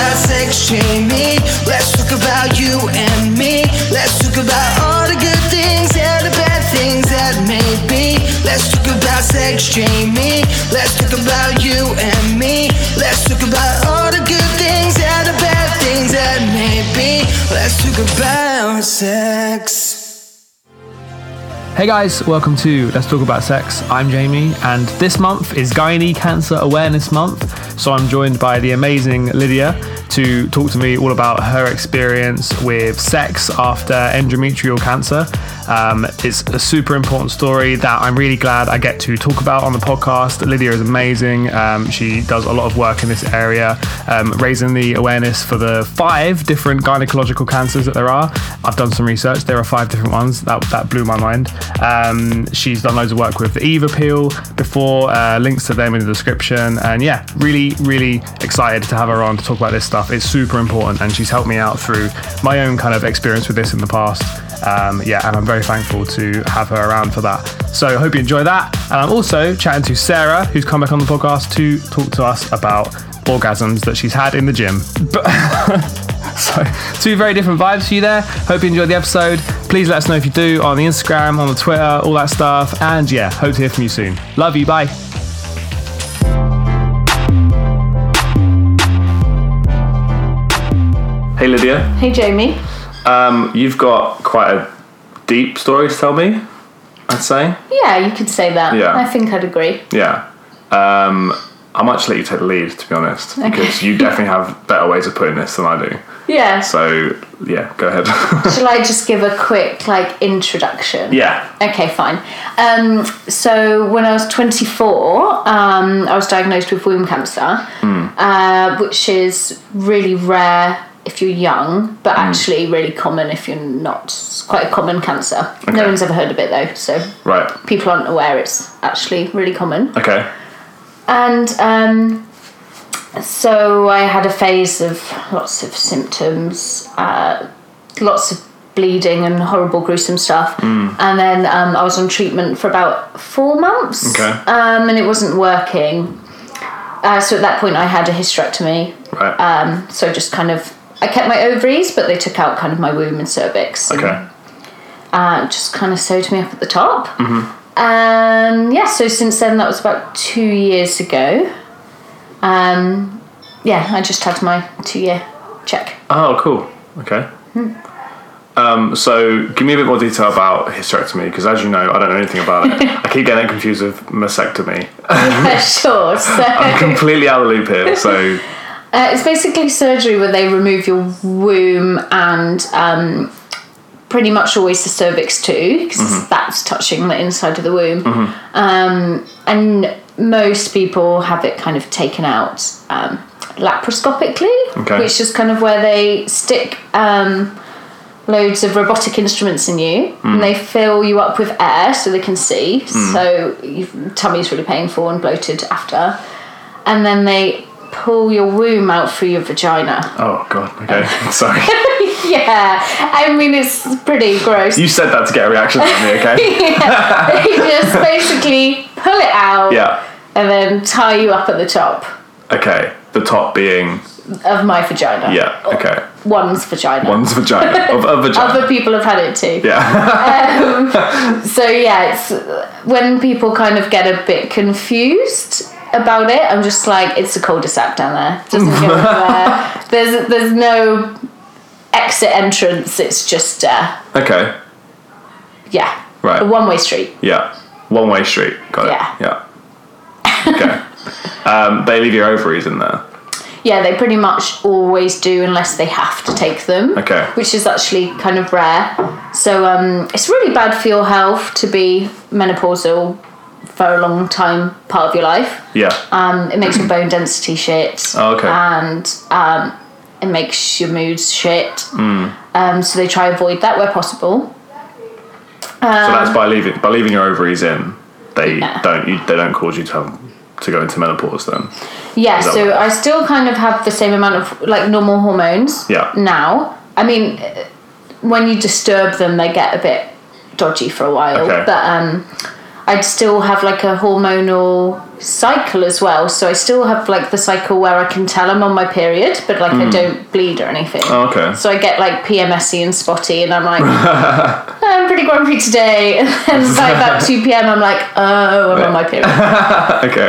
about sex, Jamie. Let's talk about you and me. Let's talk about all the good things and the bad things that may be. Let's talk about sex, Jamie. Let's talk about you and me. Let's talk about all the good things and the bad things that may be. Let's talk about sex. Hey guys, welcome to Let's Talk About Sex. I'm Jamie, and this month is Gynae Cancer Awareness Month. So I'm joined by the amazing Lydia to talk to me all about her experience with sex after endometrial cancer. Um, it's a super important story that I'm really glad I get to talk about on the podcast. Lydia is amazing. Um, she does a lot of work in this area, um, raising the awareness for the five different gynecological cancers that there are. I've done some research. There are five different ones. That, that blew my mind. Um, she's done loads of work with the Eve Appeal before. Uh, links to them in the description. And yeah, really, really excited to have her on to talk about this stuff. It's super important, and she's helped me out through my own kind of experience with this in the past. Um, yeah, and I'm very thankful to have her around for that. So hope you enjoy that. And I'm also chatting to Sarah, who's come back on the podcast to talk to us about orgasms that she's had in the gym. so two very different vibes for you there. Hope you enjoyed the episode. Please let us know if you do on the Instagram, on the Twitter, all that stuff. And yeah, hope to hear from you soon. Love you. Bye. Hey Lydia, Hey Jamie. Um, you've got quite a deep story to tell me. I'd say. Yeah, you could say that. Yeah. I think I'd agree. Yeah. Um, I might just let you take the lead, to be honest, because you definitely have better ways of putting this than I do. Yeah. So yeah, go ahead. Shall I just give a quick like introduction? yeah. Okay, fine. Um, so when I was 24, um, I was diagnosed with womb cancer, Hmm. uh, which is really rare if you're young, but Hmm. actually really common if you're not. It's quite a common cancer. Okay. No one's ever heard of it though, so Right. people aren't aware it's actually really common. Okay. And um, so I had a phase of lots of symptoms, uh, lots of bleeding and horrible, gruesome stuff. And then um, I was on treatment for about four months. Okay. Um, and it wasn't working. Uh, so at that point, I had a hysterectomy. Right. Um, so just kind of, I kept my ovaries, but they took out kind of my womb and cervix. and, uh, just kind of sewed me up at the top. Mm-hmm. And yeah, so since then, that was about two years ago. Um, yeah, I just had my two year check. Oh, cool. Okay. Um, so give me a bit more detail about hysterectomy, because as you know, I don't know anything about it. I keep getting confused with mastectomy. yeah, sure. So I'm completely out of the loop here. So uh, it's basically surgery where they remove your womb and um, pretty much always the cervix too, because that's touching the inside of the womb. Um, and most people have it kind of taken out um, laparoscopically, Okay. which is kind of where they stick um, loads of robotic instruments in you and they fill you up with air so they can see. So your tummy's really painful and bloated after. And then they pull your womb out through your vagina. oh god. Okay. Sorry. yeah, I mean, it's pretty gross. You said that to get a reaction from me. Okay. they just basically pull it out Yeah. and then tie you up at the top Okay. The top being of my vagina. yeah. Okay. One's vagina. One's vagina of a vagina. Other people have had it too. Yeah. Um, so yeah, it's when people kind of get a bit confused about it. I'm just like, it's a cul-de-sac down there. Doesn't go anywhere. There's there's no exit entrance. It's just uh, okay. yeah, Right. a one-way street. Yeah. One way street. Got it. Yeah. Yeah. Okay. um, they leave your ovaries in there. Yeah, they pretty much always do unless they have to take them. Okay. Which is actually kind of rare. So um, it's really bad for your health to be menopausal for a long time part of your life. Yeah. Um, it makes your bone density shit. Oh, okay. And um, it makes your moods shit. Hmm. Um, so they try to avoid that where possible. so that's by leaving by leaving your ovaries in. They Yeah. don't you, they don't cause you to have to go into menopause then. Yeah, so? I still kind of have the same amount of like normal hormones Yeah. now. I mean, uh, when you disturb them, they get a bit dodgy for a while. Okay. But um, I'd still have like a hormonal cycle as well. So I still have like the cycle where I can tell I'm on my period, but like I hmm. don't bleed or anything. Oh, okay. So I get like PMSy and spotty, and I'm like, I'm pretty grumpy today. And then by about 2 p.m., I'm like, oh, I'm on my period. Okay.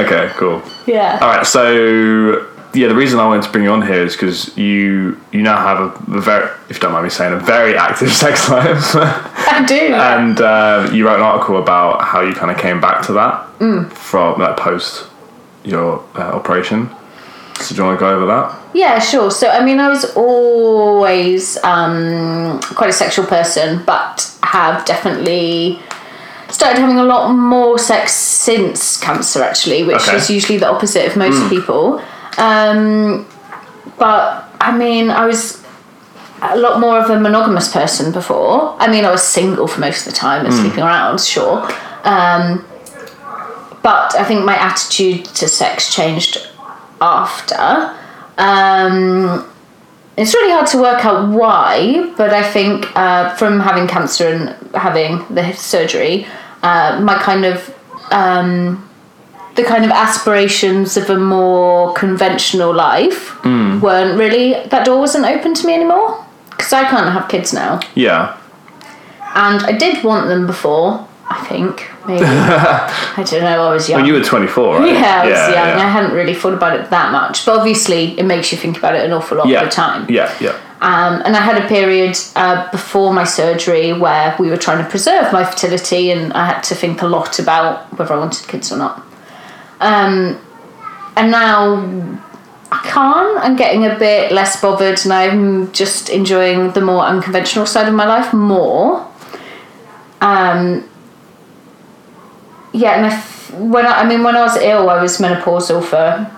okay, cool. Yeah. All right, so yeah, the reason I wanted to bring you on here is because you you now have a, a very, if you don't mind me saying, a very active sex life, I do. and uh, you wrote an article about how you kind of came back to that from like post your uh, operation. So do you want to go over that? Yeah, sure. So, I mean, I was always um, quite a sexual person, but have definitely started having a lot more sex since cancer, actually, which Okay. is usually the opposite of most people. Um, but, I mean, I was a lot more of a monogamous person before. I mean, I was single for most of the time and sleeping around, sure. Um, but I think my attitude to sex changed after. Um, it's really hard to work out why, but I think uh, from having cancer and having the surgery, uh, my kind of um, the kind of aspirations of a more conventional life weren't really that door wasn't open to me anymore because I can't have kids now, Yeah. and I did want them before. I think maybe I don't know. I was young. When you were 24, right? Yeah, I was young. yeah. I hadn't really thought about it that much, but obviously it makes you think about it an awful lot yeah. of the time. Yeah, yeah. Um, and I had a period uh, before my surgery where we were trying to preserve my fertility, and I had to think a lot about whether I wanted kids or not. Um, and now I can't. I'm getting a bit less bothered, and I'm just enjoying the more unconventional side of my life more. Um, yeah, and I when I, I mean when I was ill, I was menopausal for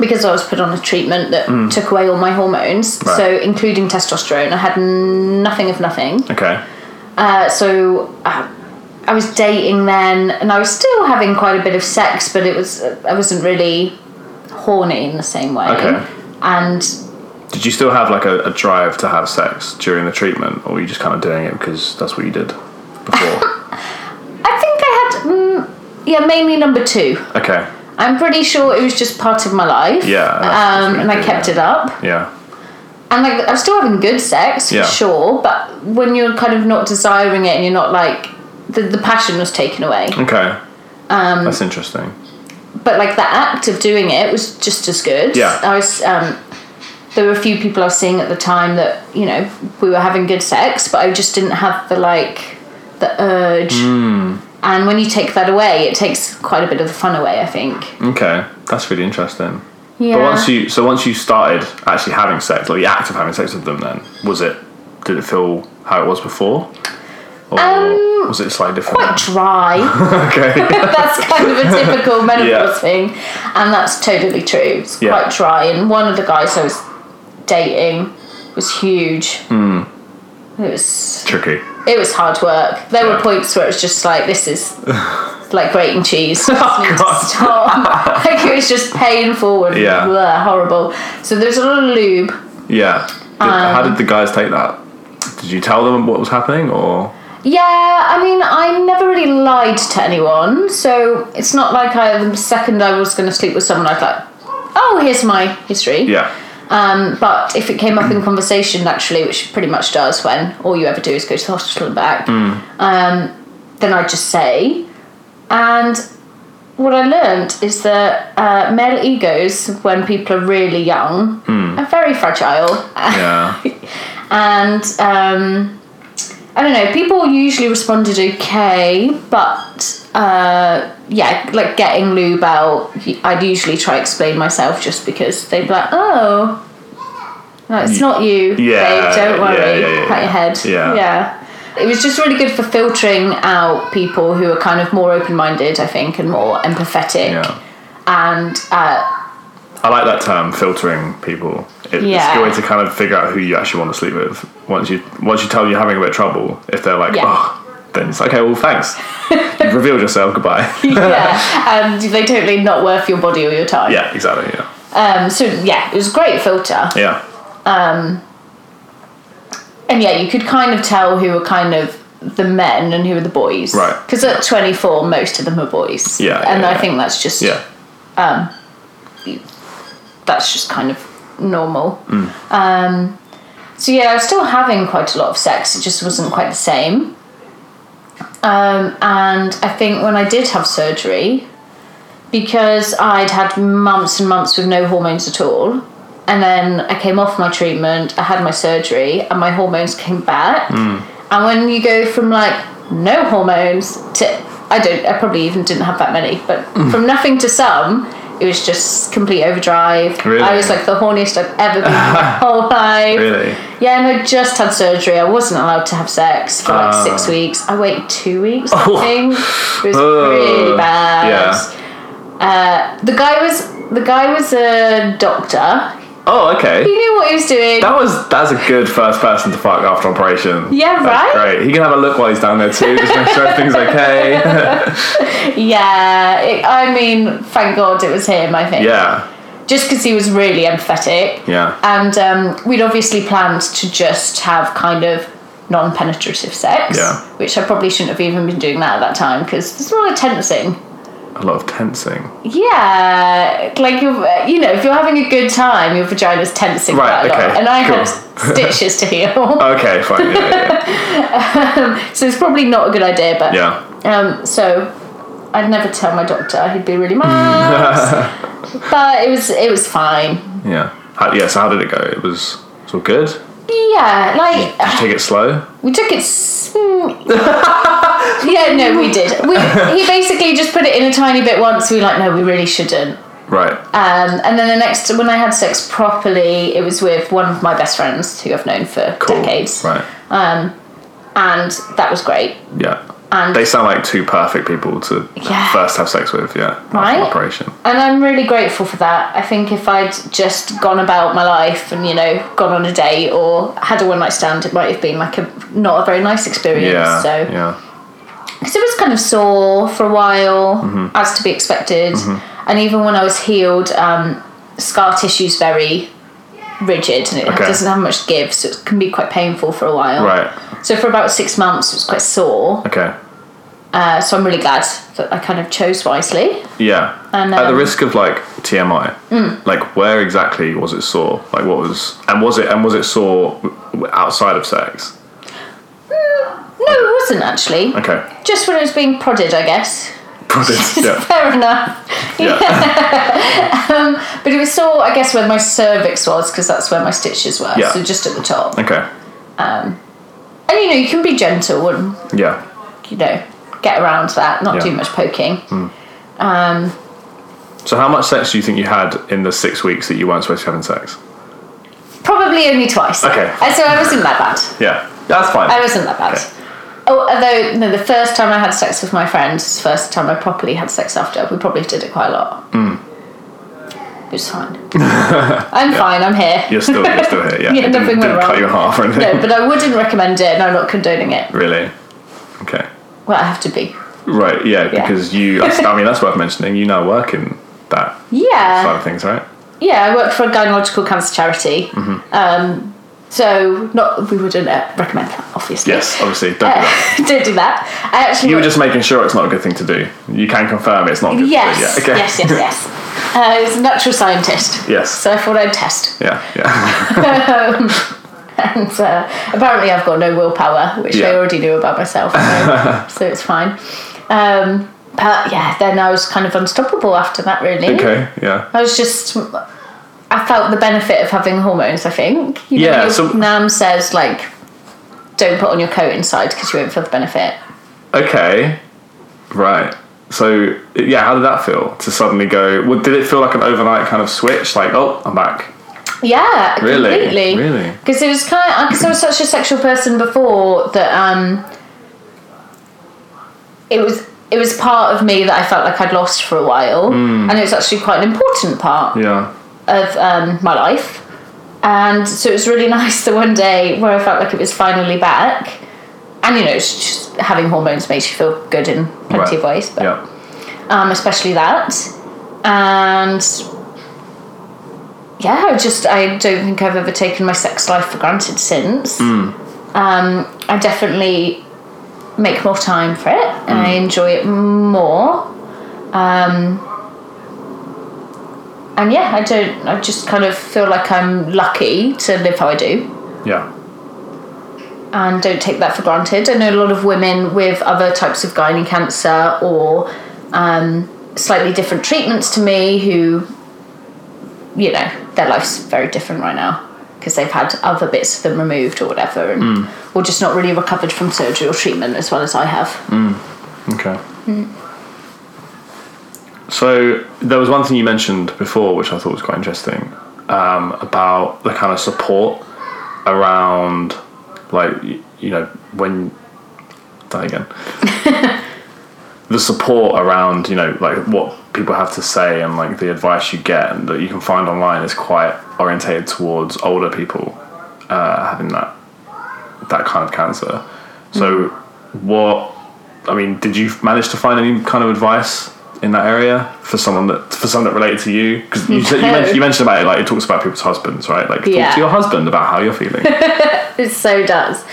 because I was put on a treatment that took away all my hormones, Mm. Right. so including testosterone. I had nothing of nothing. Okay. Uh, so uh, I was dating then, and I was still having quite a bit of sex, but it was I wasn't really horny in the same way. Okay. And Did you still have like a, a drive to have sex during the treatment, or were you just kind of doing it because that's what you did before? I think I had mm, yeah mainly number two. okay. I'm pretty sure it was just part of my life. Yeah, that's- Um, and I do, kept yeah. it up. Yeah. And like I'm still having good sex for Yeah. sure, but when you're kind of not desiring it and you're not like the, the passion was taken away. Okay. Um, That's interesting. But like the act of doing it was just as good. Yeah. I was um there were a few people I was seeing at the time that, you know, we were having good sex, but I just didn't have the like the urge. Hmm. And when you take that away, it takes quite a bit of the fun away, I think. Okay, that's really interesting. Yeah. But once you, so once you started actually having sex, like the act of having sex with them, then was it? Did it feel how it was before, or was it slightly different? Um, quite dry. okay. that's kind of a typical menopause Yeah. thing, and that's totally true. It's Yeah. quite dry. And one of the guys I was dating was huge. Hmm. It was Tricky. it was hard work. There Yeah. were points where it was just like this is like grating cheese. To stop. like it was just painful and Yeah. horrible. So there's a lot of lube. Yeah. Did, how did the guys take that? Did you tell them what was happening, or Yeah, I mean, I never really lied to anyone, so it's not like I the second I was going to sleep with someone, I'd like, oh, here's my history. yeah? Um, but if it came up in conversation, naturally, which pretty much does when all you ever do is go to the hospital and back, um, then I'd just say. And what I learned is that uh, male egos, when people are really young, are very fragile. Yeah. and um, I don't know. People usually responded okay, but uh, yeah, like getting lube out, I'd usually try to explain myself just because they'd be like, "Oh, no, it's not you, Yeah, babe. Don't yeah, worry, yeah, yeah, pat your head." yeah. yeah. It was just really good for filtering out people who are kind of more open-minded, I think, and more empathetic. Yeah. And uh, I like that term, filtering people. It, It's a good way to kind of figure out who you actually want to sleep with. Once you once you tell you're having a bit of trouble, if they're like, Yeah. oh, then it's okay. Well, thanks. You've revealed yourself. Goodbye. yeah, and they totally not worth your body or your time. yeah, exactly. Yeah, Um, so yeah, it was a great filter. yeah, Um, and yeah, you could kind of tell who were kind of the men and who were the boys. Right. Because at 24, most of them are boys. Yeah, And yeah, I yeah. think that's just Yeah. Um, that's just kind of normal. Mm. Um, so yeah, I was still having quite a lot of sex. It just wasn't quite the same. Um, and I think when I did have surgery, because I'd had months and months with no hormones at all, and then I came off my treatment, I had my surgery, and my hormones came back. And when you go from like no hormones to I don't I probably even didn't have that many, but from nothing to some, it was just complete overdrive. Really? I was like the horniest I've ever been in my whole life. Really? Yeah, and I just had surgery. I wasn't allowed to have sex for like Ah. six weeks. I waited two weeks, I Oh. think. It was Ugh. really bad. Yeah. Uh, the guy was the guy was a doctor. Oh, okay. He knew what he was doing. That was that's a good first person to fuck after operation. Yeah, That's right? Great. He can have a look while he's down there too. Just make sure everything's okay. yeah, it, I mean, thank God it was him. I think. yeah. Just because he was really empathetic. Yeah. And um, we'd obviously planned to just have kind of non-penetrative sex. Yeah. Which I probably shouldn't have even been doing that at that time because there's a lot of tensing. A lot of tensing. Yeah, like you're, you know, if you're having a good time, your vagina's tensing Right, quite a lot. And I cool. had stitches to heal, Okay, fine. Yeah, yeah. so it's probably not a good idea. But yeah. um, so I'd never tell my doctor; he'd be really mad. but it was it was fine. Yeah. How, yeah. So how did it go? It was it was all good. Yeah, like Did you take it slow? we took it. s- mm, yeah, no, we did. We, he basically just put it in a tiny bit once. We were like, no, we really shouldn't. Right. Um, and then the next, when I had sex properly, it was with one of my best friends who I've known for Cool. decades. Right. And that was great. Yeah. And They sound like two perfect people to Yeah. first have sex with. Yeah. Right? operation. and I'm really grateful for that. I think if I'd just gone about my life and, you know, gone on a date or had a one night stand, it might have been like a not a very nice experience. Yeah. So Yeah. because it was kind of sore for a while, Mm-hmm. as to be expected. And even when I was healed, um, scar tissue's very rigid and it Okay. doesn't have much give, so it can be quite painful for a while. Right. So for about six months, it was quite sore. Okay. Uh, so I'm really glad that I kind of chose wisely. Yeah. And, At the um, risk of like TMI, like where exactly was it sore? Like what was and was it and was it sore outside of sex? No, it wasn't actually. Okay. Just when it was being prodded, I guess. Brilliant. yeah. Fair enough. Yeah. But it was sore, I guess, where my cervix was, because that's where my stitches were. Yeah. So just at the top. Okay. Um, And you know, you can be gentle and Yeah. you know, get around that, not Yeah. too much poking. Hmm. Um, so how much sex do you think you had in the six weeks that you weren't supposed to be having sex? Probably only twice. Okay. And so I wasn't that bad. Yeah. That's fine. I wasn't that bad. Okay. Oh, although no, the first time I had sex with my friends, first time I properly had sex after, we probably did it quite a lot. Hmm. It was fine. I'm fine. I'm here. You're still you're still here. Yeah. Yeah, It didn't, nothing went didn't cut you in half or anything. No, but I wouldn't recommend it, and I'm not condoning it. really. Okay. Well, I have to be. Right. Yeah. Yeah. Because you. I mean, that's worth mentioning. You now work in that side Yeah, of things, right? yeah. I work for a gynecological cancer charity. Mm-hmm. Um, so not we wouldn't uh, recommend that, obviously. Yes. Obviously. Don't do that. Uh, don't do that. I actually You were just making sure it's not a good thing to do. You can confirm it's not good Yes. Okay. yes, yes, yes. Uh, I was a natural scientist. Yes. So I thought I'd test. Yeah. Yeah. And uh, apparently I've got no willpower, which Yeah. I already knew about myself. So, so it's fine. Um, but yeah, then I was kind of unstoppable after that, really. okay. Yeah. I was just. I felt the benefit of having hormones, I think. You know, Yeah, so- Nam says, like, don't put on your coat inside because you won't feel the benefit. Okay. Right. So yeah, how did that feel to suddenly go? Well, did it feel like an overnight kind of switch? Like, oh, I'm back. Yeah, Really? completely. Really? Because it was kind of because I was such a sexual person before that um, it was it was part of me that I felt like I'd lost for a while, and it was actually quite an important part Yeah. of um, my life. And so it was really nice the one day where I felt like it was finally back. And you know, it's just having hormones makes you feel good in plenty Right. of ways, but Yeah. um, especially that. And yeah, I just I don't think I've ever taken my sex life for granted since. Um, I definitely make more time for it and I enjoy it more. Um, and yeah, I don't. I just kind of feel like I'm lucky to live how I do, Yeah. and don't take that for granted. I know a lot of women with other types of gynae cancer or um, slightly different treatments to me who, you know, their life's very different right now because they've had other bits of them removed or whatever, and or just not really recovered from surgery or treatment as well as I have. Okay. So there was one thing you mentioned before, which I thought was quite interesting, um, about the kind of support around, like you know, when that again, the support around you know like what people have to say and like the advice you get and that you can find online is quite orientated towards older people uh, having that that kind of cancer. So what I mean, did you manage to find any kind of advice in that area for someone that for someone that related to you? Because you, you, mentioned, you mentioned about it, like it talks about people's husbands, right? Like talk Yeah. to your husband about how you're feeling. It so does.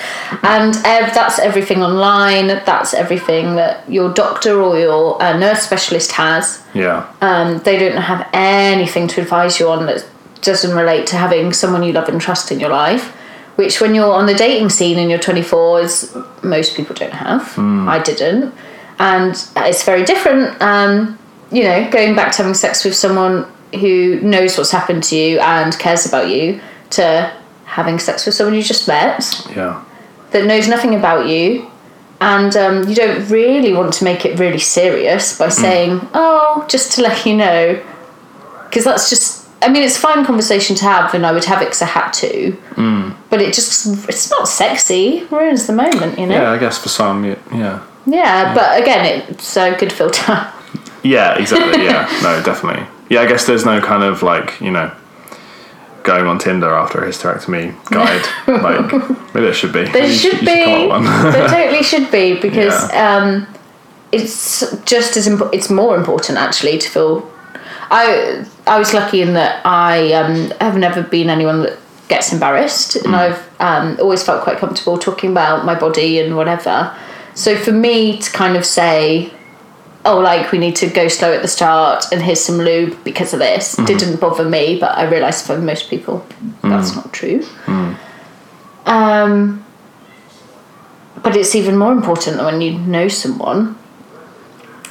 And uh, that's everything online, that's everything that your doctor or your uh, nurse specialist has. yeah, Um, they don't have anything to advise you on that doesn't relate to having someone you love and trust in your life. Which, when you're on the dating scene and you're 24, is most people don't have. I didn't, and it's very different. Um, you know, going back to having sex with someone who knows what's happened to you and cares about you, to having sex with someone you just met yeah, that knows nothing about you. And um, you don't really want to make it really serious by saying oh just to let you know. Because that's just i mean it's a fine conversation to have and i would have it because i had to. But it just it's not sexy. Ruins the moment you know? Yeah. I guess for some, yeah, yeah, Yeah, but again it's a good filter yeah, exactly. Yeah, no, definitely. Yeah, I guess there's no kind of like you know going on Tinder after a hysterectomy guide. like maybe there should be. There should you be. one. there totally should be because Yeah. um, it's just as impo- it's more important actually to feel. I I was lucky in that I um, have never been anyone that gets embarrassed, and I've um, always felt quite comfortable talking about my body and whatever. So for me to kind of say, oh, like we need to go slow at the start, and here's some lube because of this, mm-hmm. didn't bother me, but I realised for most people that's mm. not true. Mm. Um, but it's even more important when you know someone.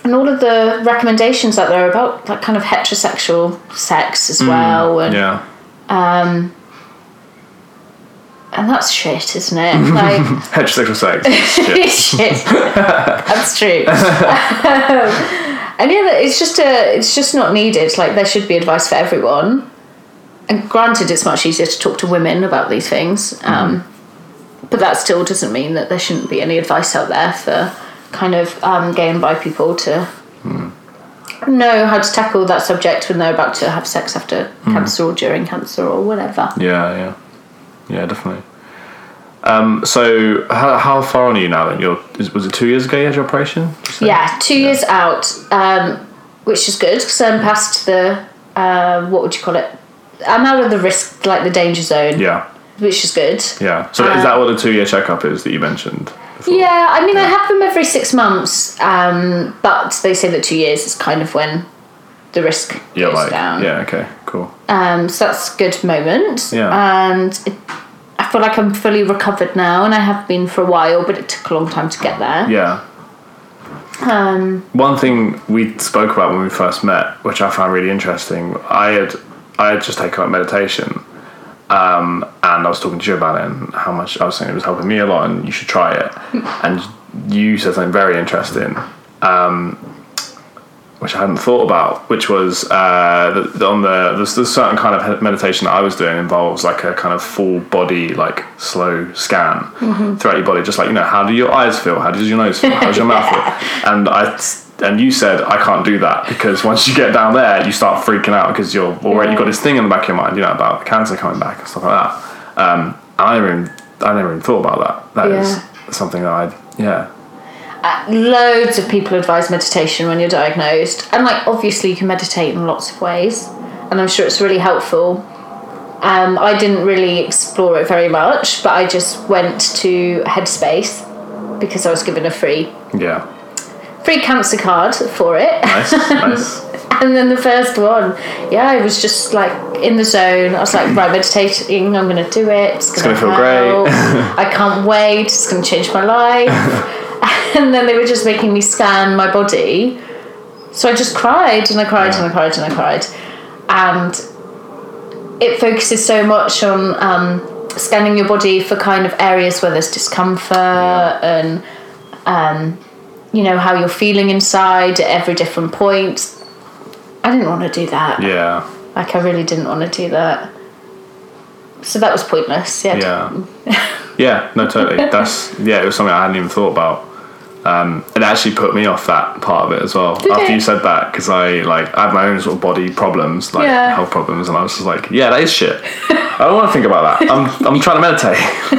And all of the recommendations out there about like kind of heterosexual sex as mm, well, and yeah, um, and that's shit, isn't it? Like heterosexual sex. Shit. it's shit. that's true. and yeah, that- it's just a, it's just not needed. Like there should be advice for everyone. And granted, it's much easier to talk to women about these things. Um, but that still doesn't mean that there shouldn't be any advice out there for kind of um, gay and bi people to know how to tackle that subject when they're about to have sex after cancer or during cancer or whatever. Yeah, yeah, yeah, definitely. Um, so how, how far on are you now? Then you're was it two years ago you had your operation? Did you say? Yeah, two years out, um, which is good because I'm past the uh, what would you call it? I'm out of the risk, like the danger zone, Yeah, which is good. yeah. So is that what the two year checkup is that you mentioned? Before? Yeah, I mean, I have them every six months, um, but they say that two years is kind of when the risk Yeah, goes like down. yeah, okay, cool. Um, so that's a good moment. Yeah. And it, I feel like I'm fully recovered now, and I have been for a while, but it took a long time to get there. Yeah. Um, One thing we spoke about when we first met, which I found really interesting, I had I had just taken up meditation, um, and I was talking to you about it and how much I was saying it was helping me a lot, and you should try it. and you said something very interesting, um, which I hadn't thought about, which was uh, on the there's, there's certain kind of meditation that I was doing involves like a kind of full body like slow scan throughout your body, just like you know how do your eyes feel, how does your nose feel, how does your mouth feel, and I and you said I can't do that because once you get down there you start freaking out because you're already you've got this thing in the back of your mind, you know about the cancer coming back and stuff like that. Um, and I never even I never even thought about that. That is Yeah. something that I yeah loads of people advise meditation when you're diagnosed and like obviously you can meditate in lots of ways and i'm sure it's really helpful um, i didn't really explore it very much but i just went to headspace because I was given a free Yeah. free cancer card for it. Nice. nice. And then the first one, yeah, I was just like in the zone. I was like, right, meditating, I'm going to do it. It's going gonna to feel great. I can't wait. It's going to change my life. and then they were just making me scan my body. So I just cried and I cried and I cried and I cried. And it focuses so much on um, scanning your body for kind of areas where there's discomfort and um, you know how you're feeling inside at every different point. I didn't want to do that. Yeah. Like I really didn't want to do that. So that was pointless. Yeah. Yeah. yeah, no, totally. That's yeah, it was something I hadn't even thought about. Um, it actually put me off that part of it as well. Did After it? you said that, because I like I have my own sort of body problems, like Yeah. health problems, and I was just like, yeah, that is shit. I don't want to think about that. I'm I'm trying to meditate.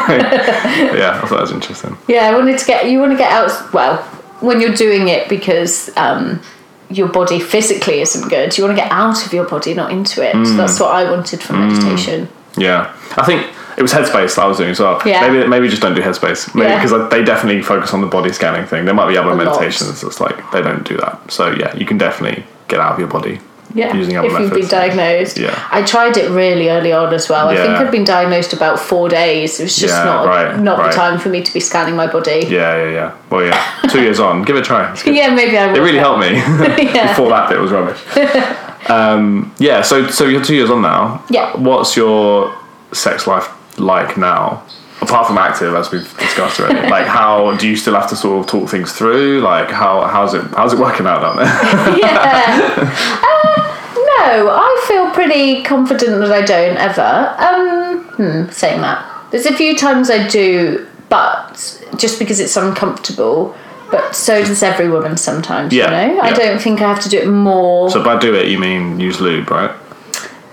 yeah, I thought that was interesting. Yeah, I wanted to get you want to get out well, when you're doing it because um your body physically isn't good. You want to get out of your body, not into it. Mm. That's what I wanted from meditation. Yeah, I think it was Headspace that I was doing as well. Yeah. Maybe maybe just don't do Headspace. Maybe Yeah. because they definitely focus on the body scanning thing. There might be other A lot. that's like they don't do that. So yeah, you can definitely get out of your body Yeah, using other if you've methods. been diagnosed. Yeah. I tried it really early on as well. I think Yeah. I'd been diagnosed about four days. It was just Yeah, not right, not right. the time for me to be scanning my body. Yeah, yeah, yeah. Well, yeah. Two years on, give it a try. Yeah, maybe I. It really helped me. Before that bit was rubbish. um, yeah. So so you're two years on now. Yeah. What's your sex life like now? Apart from active, as we've discussed already, like how do you still have to sort of talk things through? Like how how's it how's it working out down there? yeah. Uh, no, I feel pretty confident that I don't ever. Um, hmm, saying that. There's a few times I do, but just because it's uncomfortable. But so does every woman sometimes, Yeah, you know? Yeah. I don't think I have to do it more. so by do it, you mean use lube, right?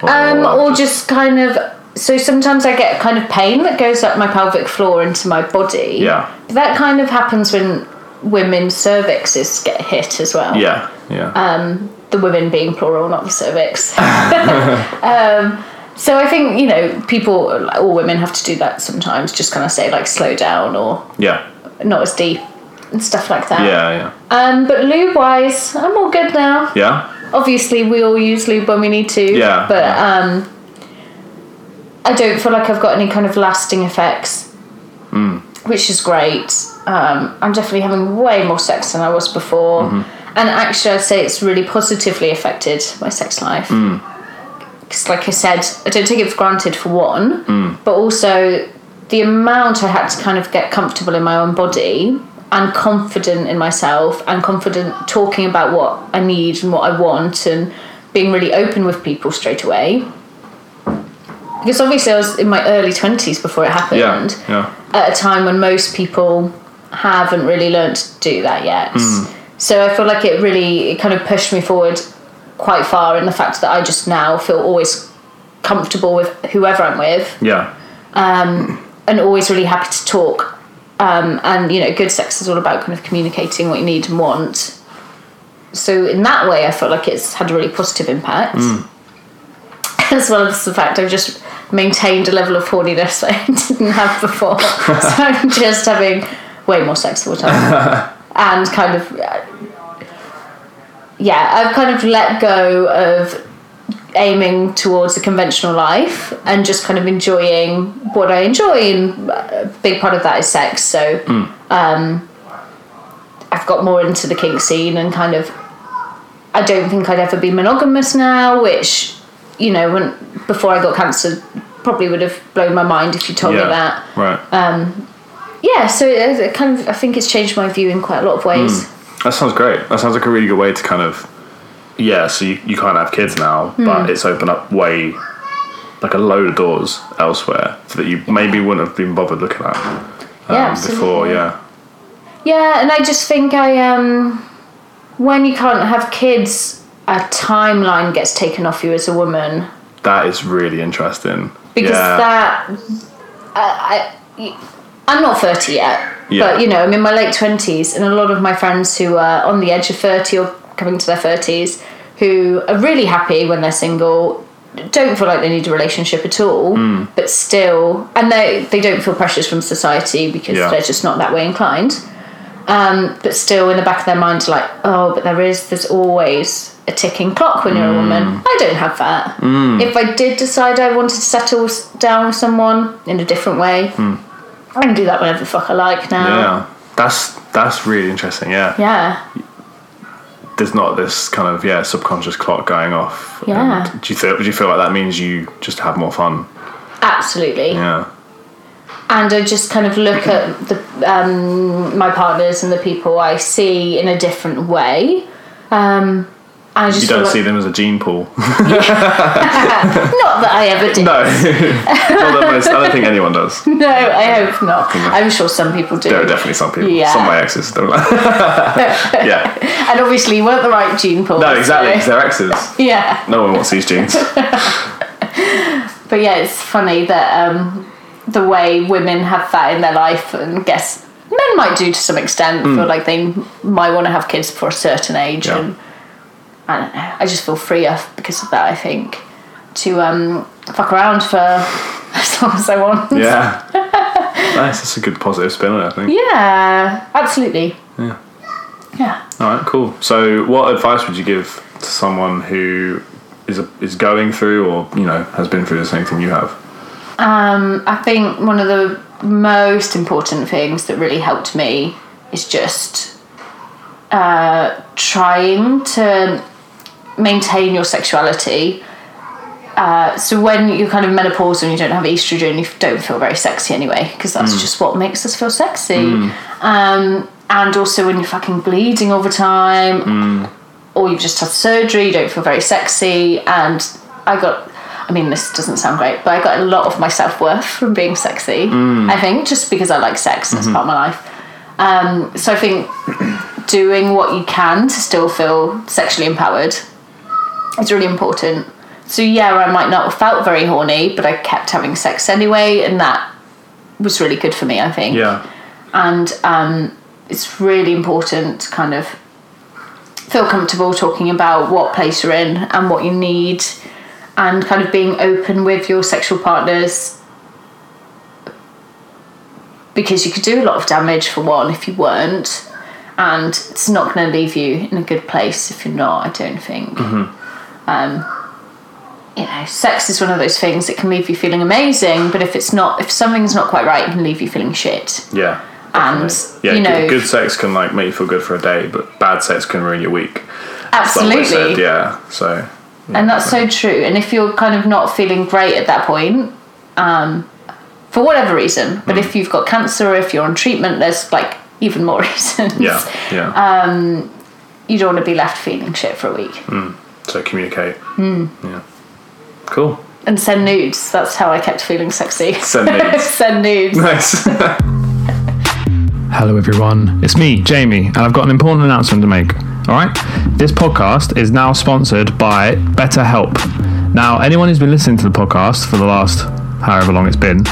Or, um, or just kind of. So sometimes I get a kind of pain that goes up my pelvic floor into my body. Yeah. But that kind of happens when women's cervixes get hit as well. yeah, yeah. um, the women being plural, not the cervix. um, so I think you know people, all women have to do that sometimes. Just kind of say like slow down or yeah, not as deep and stuff like that. yeah, yeah, Um, but lube wise, I'm all good now. yeah. Obviously, we all use lube when we need to. Yeah, But um, I don't feel like I've got any kind of lasting effects, Mm. which is great. Um, I'm definitely having way more sex than I was before. Mm-hmm. And actually, I'd say it's really positively affected my sex life. Mm. Because, like I said, I don't take it for granted for one, Mm. but also the amount I had to kind of get comfortable in my own body and confident in myself and confident talking about what I need and what I want and being really open with people straight away. Because obviously, I was in my early 20s before it happened Yeah, yeah. at a time when most people haven't really learned to do that yet. So I feel like it really it kind of pushed me forward quite far in the fact that I just now feel always comfortable with whoever I'm with Yeah, Um, and always really happy to talk. Um, and you know, good sex is all about kind of communicating what you need and want. So in that way, I feel like it's had a really positive impact. As well as the fact I've just maintained a level of horniness that I didn't have before. so I'm just having way more sex all the time, and kind of uh, yeah, I've kind of let go of aiming towards a conventional life and just kind of enjoying what I enjoy, and a big part of that is sex. So um, I've got more into the kink scene and kind of. I don't think I'd ever be monogamous now, which you know, when before I got cancer, probably would have blown my mind if you told yeah. me that. Right. Yeah, so it, it kind of I think it's changed my view in quite a lot of ways. That sounds great. That sounds like a really good way to kind of, yeah. So you, you can't have kids now, Hmm. but it's opened up way, like a load of doors elsewhere that you maybe wouldn't have been bothered looking at um, Yeah, before. Yeah, Yeah, and I just think I um when you can't have kids, a timeline gets taken off you as a woman that is really interesting. because yeah. that I, I I'm not 30 yet, Yeah. but you know I'm in my late 20s, and a lot of my friends who are on the edge of 30 or coming to their 30s who are really happy when they're single. Don't feel like they need a relationship at all, hmm. but still, and they they don't feel pressures from society because Yeah. they're just not that way inclined. Um, but still, in the back of their mind, like, oh, but there is, there's always a ticking clock when you're a woman. Mm. I don't have that. Mm. If I did decide I wanted to settle down with someone in a different way, hmm. I can do that whenever the fuck I like now. Yeah, that's that's really interesting. Yeah, Yeah. there's not this kind of yeah subconscious clock going off. Yeah. And do you feel do you feel like that means you just have more fun? Absolutely. Yeah. And I just kind of look at the um, my partners and the people I see in a different way. Um, I just You don't like, see them as a gene pool. not that I ever did. no, not that most, I don't think anyone does. No, I hope not. I'm sure some people do. There are definitely some people. Yeah. Some of my exes don't like. yeah. and obviously, you weren't the right gene pool. No, exactly. so- they're exes. yeah, No one wants these genes. but yeah, it's funny that um, the way women have that in their life, and guess men might do to some extent. Feel like they might want to have kids before a certain age, Yeah. and I don't know. I just feel freer because of that. I think to um, fuck around for as long as I want. Yeah. nice. That's a good positive spin on it, I think. Yeah, absolutely. Yeah. Yeah. All right, cool. So, what advice would you give to someone who is a, is going through, or you know, has been through the same thing you have? Um, I think one of the most important things that really helped me is just uh, trying to maintain your sexuality. Uh, so when you're kind of menopause and you don't have estrogen, you don't feel very sexy anyway, because that's just what makes us feel sexy. Um, and also when you're fucking bleeding all the time, or you've just had surgery, you don't feel very sexy. And I got, I mean, this doesn't sound great, but I got a lot of my self worth from being sexy. I think just because I like sex, that's part of my life. Um, so I think doing what you can to still feel sexually empowered is really important. So yeah, I might not have felt very horny, but I kept having sex anyway, and that was really good for me. I think Yeah. and um, it's really important to kind of feel comfortable talking about what place you're in and what you need and kind of being open with your sexual partners because you could do a lot of damage for one if you weren't and it's not going to leave you in a good place if you're not i don't think um, you know sex is one of those things that can leave you feeling amazing but if it's not if something's not quite right it can leave you feeling shit Yeah. and yeah, you know good, good sex can like make you feel good for a day, but bad sex can ruin your week. That's what they absolutely said, yeah. So. And that's so true and if you're kind of not feeling great at that point um, for whatever reason but Mm. if you've got cancer or if you're on treatment there's like even more reasons Yeah. Yeah. Uh, you don't want to be left feeling shit for a week so communicate. Hmm. Yeah. Cool. and send nudes that's how i kept feeling sexy Send nudes. send nudes Nice. Hello, everyone. It's me, Jamie, and I've got an important announcement to make. All right? This podcast is now sponsored by BetterHelp. Now, anyone who's been listening to the podcast for the last however long it's been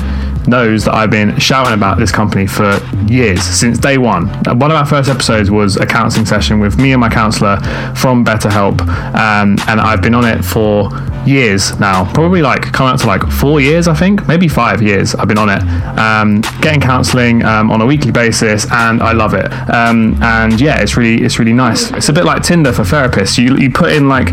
knows that I've been shouting about this company for years, since day one. One of our first episodes was a counselling session with me and my counsellor from BetterHelp, um, and I've been on it for years now, probably like coming up to like four years, I think, maybe five years. I've been on it, um, getting counselling um, on a weekly basis, and I love it. Um, and yeah, it's really it's really nice. It's a bit like Tinder for therapists. You you put in like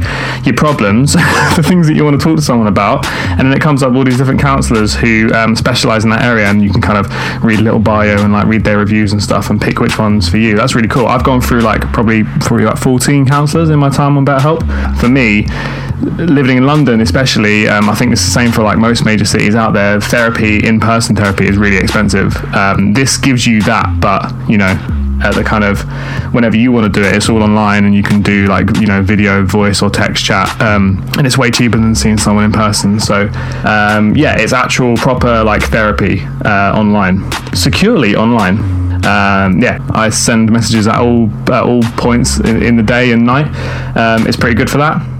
your problems, the things that you want to talk to someone about, and then it comes up with all these different counsellors who um, in that area, and you can kind of read a little bio and like read their reviews and stuff, and pick which ones for you. That's really cool. I've gone through like probably probably like 14 counsellors in my time on BetterHelp. For me, living in London, especially, um, I think it's the same for like most major cities out there. Therapy, in-person therapy, is really expensive. Um, this gives you that, but you know, at the kind of whenever you want to do it, it's all online, and you can do like you know video, voice, or text chat, um, and it's way cheaper than seeing someone in person. So um, yeah, it's actual proper like therapy uh, online, securely online. Um, yeah, I send messages at all at all points in, in the day and night. Um, it's pretty good for that.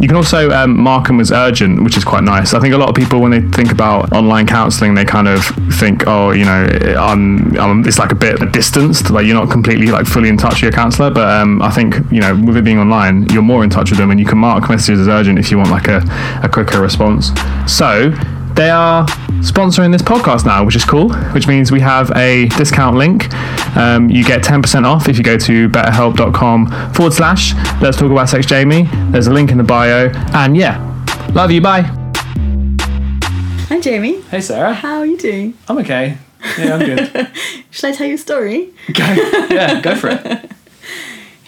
You can also um, mark them as urgent, which is quite nice. I think a lot of people, when they think about online counselling, they kind of think, oh, you know, I'm, I'm, it's like a bit distanced, like you're not completely like fully in touch with your counsellor. But um, I think you know, with it being online, you're more in touch with them, and you can mark messages as urgent if you want like a, a quicker response. So they are sponsoring this podcast now, which is cool. Which means we have a discount link. Um, you get 10% off if you go to betterhelp.com forward slash Let's Talk About Sex Jamie. There's a link in the bio. And yeah, love you. Bye. Hi, Jamie. Hey, Sarah. How are you doing? I'm okay. Yeah, I'm good. Shall I tell you a story? go, yeah, go for it.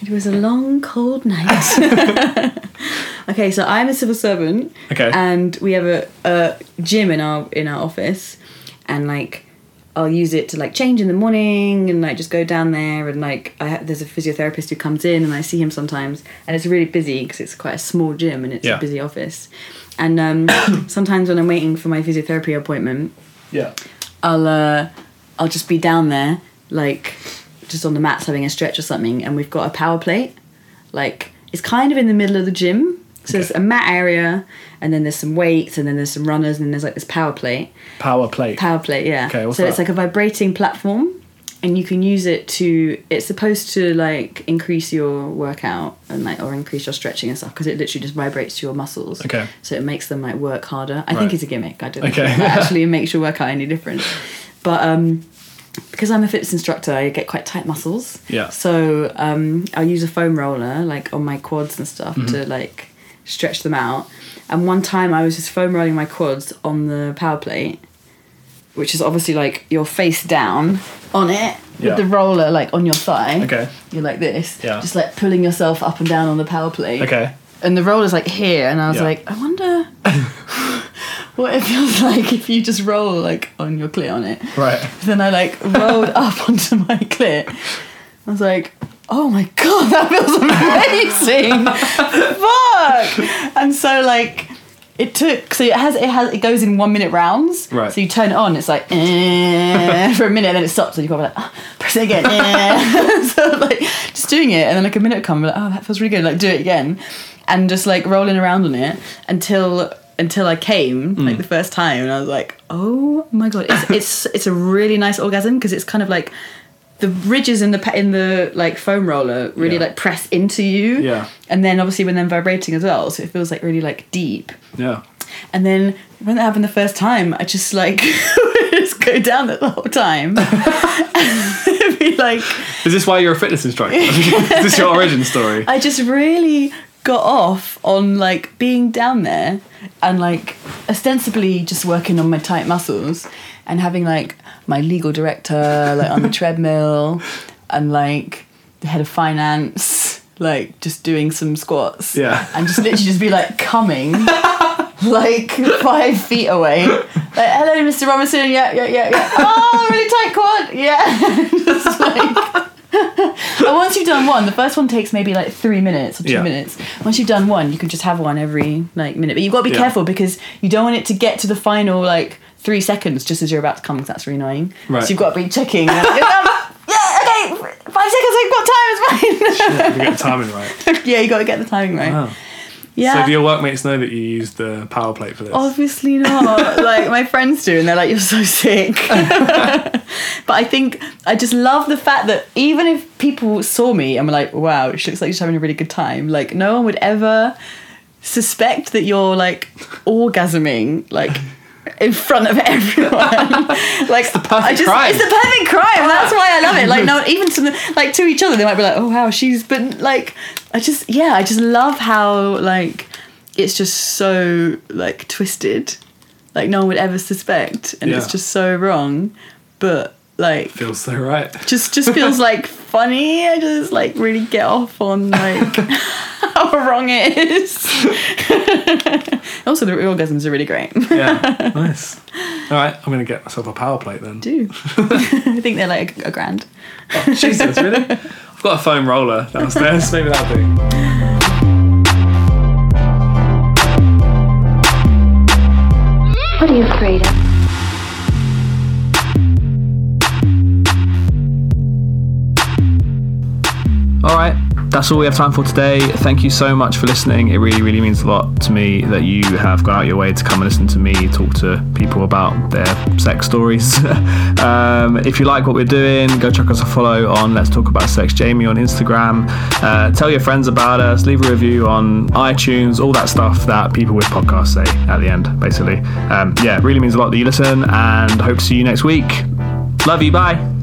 It was a long, cold night. okay, so I'm a civil servant. Okay. And we have a, a gym in our in our office, and like I'll use it to like change in the morning and like just go down there and like I ha- there's a physiotherapist who comes in and I see him sometimes and it's really busy because it's quite a small gym and it's Yeah. a busy office, and um, sometimes when I'm waiting for my physiotherapy appointment, Yeah. I'll uh, I'll just be down there like just on the mats having a stretch or something, and we've got a power plate. Like it's kind of in the middle of the gym, so there's a mat area, and then there's some weights, and then there's some runners, and then there's like this power plate. Power plate. Power plate, yeah. Okay, what's so it's like a vibrating platform, and you can use it to. It's supposed to like increase your workout and like or increase your stretching and stuff because it literally just vibrates your muscles. Okay. So it makes them like work harder. I Right. think it's a gimmick. I don't Okay. think it actually makes your workout any different. But um, because I'm a fitness instructor, I get quite tight muscles. Yeah. So um, I'll use a foam roller like on my quads and stuff Mm-hmm. to like stretch them out. And one time I was just foam rolling my quads on the power plate, which is obviously like you're face down on it Yeah. with the roller like on your thigh. Okay. You're like this. Yeah. Just like pulling yourself up and down on the power plate. Okay. And the roller's like here, and I was Yeah. like, I wonder what it feels like if you just roll like on your clit on it. Right. Then I like rolled up onto my clit. I was like, oh my god, that feels amazing. Fuck. And so like it took so it has it has it goes in one minute rounds. Right. So you turn it on, it's like eh, for a minute, and then it stops, and you gotta be like, oh, press it again. eh. so like just doing it, and then like a minute come, like, oh that feels really good. Like do it again, and just like rolling around on it until until I came like the first time, and I was like, oh my god, it's it's it's a really nice orgasm because it's kind of like the ridges in the in the like foam roller really Yeah. like press into you Yeah. and then obviously when they're vibrating as well so it feels like really like deep Yeah. and then when that happened the first time i just like just go down it the whole time be like Is this why you're a fitness instructor? Is this your origin story? i just really got off on like being down there and like ostensibly just working on my tight muscles and having like my legal director like on the treadmill and like the head of finance like just doing some squats Yeah. and just literally just be like coming like five feet away like hello mr robinson yeah yeah yeah yeah oh really tight quad yeah just like and once you've done one, the first one takes maybe like three minutes or two Yeah. minutes. Once you've done one, you can just have one every like minute. But you've got to be Yeah. careful because you don't want it to get to the final like three seconds just as you're about to come because that's really annoying. Right. So you've got to be checking. yeah, okay, five seconds. I've got time. It's fine. You get the timing right. yeah, you got to get the timing right. Wow. Yeah. So do your workmates know that you used the power plate for this? Obviously not. like my friends do, and they're like, "You're so sick." but I think I just love the fact that even if people saw me and were like, "Wow, she looks like she's having a really good time," like no one would ever suspect that you're like orgasming, like. In front of everyone, like it's the perfect just, crime. It's the perfect crime. That's why I love it. Like no, even to the, like to each other, they might be like, "Oh wow, she's." But like, I just yeah, I just love how like it's just so like twisted like no one would ever suspect and it's just so wrong but like Feels so right. just just feels like funny i just like really get off on like how wrong it is also the orgasms are really great Yeah. nice. All right, I'm gonna get myself a power plate then. do i think they're like a, a grand oh, Jesus, really? I've got a foam roller downstairs. Maybe that'll do. What are you afraid of? All right, that's all we have time for today. Thank you so much for listening. It really, really means a lot to me that you have gone out your way to come and listen to me talk to people about their sex stories. um, if you like what we're doing, go check us a follow on Let's Talk About Sex Jamie on Instagram. Uh, tell your friends about us. Leave a review on iTunes. All that stuff that people with podcasts say at the end, basically. Um, yeah, it really means a lot that you listen, and hope to see you next week. Love you. Bye.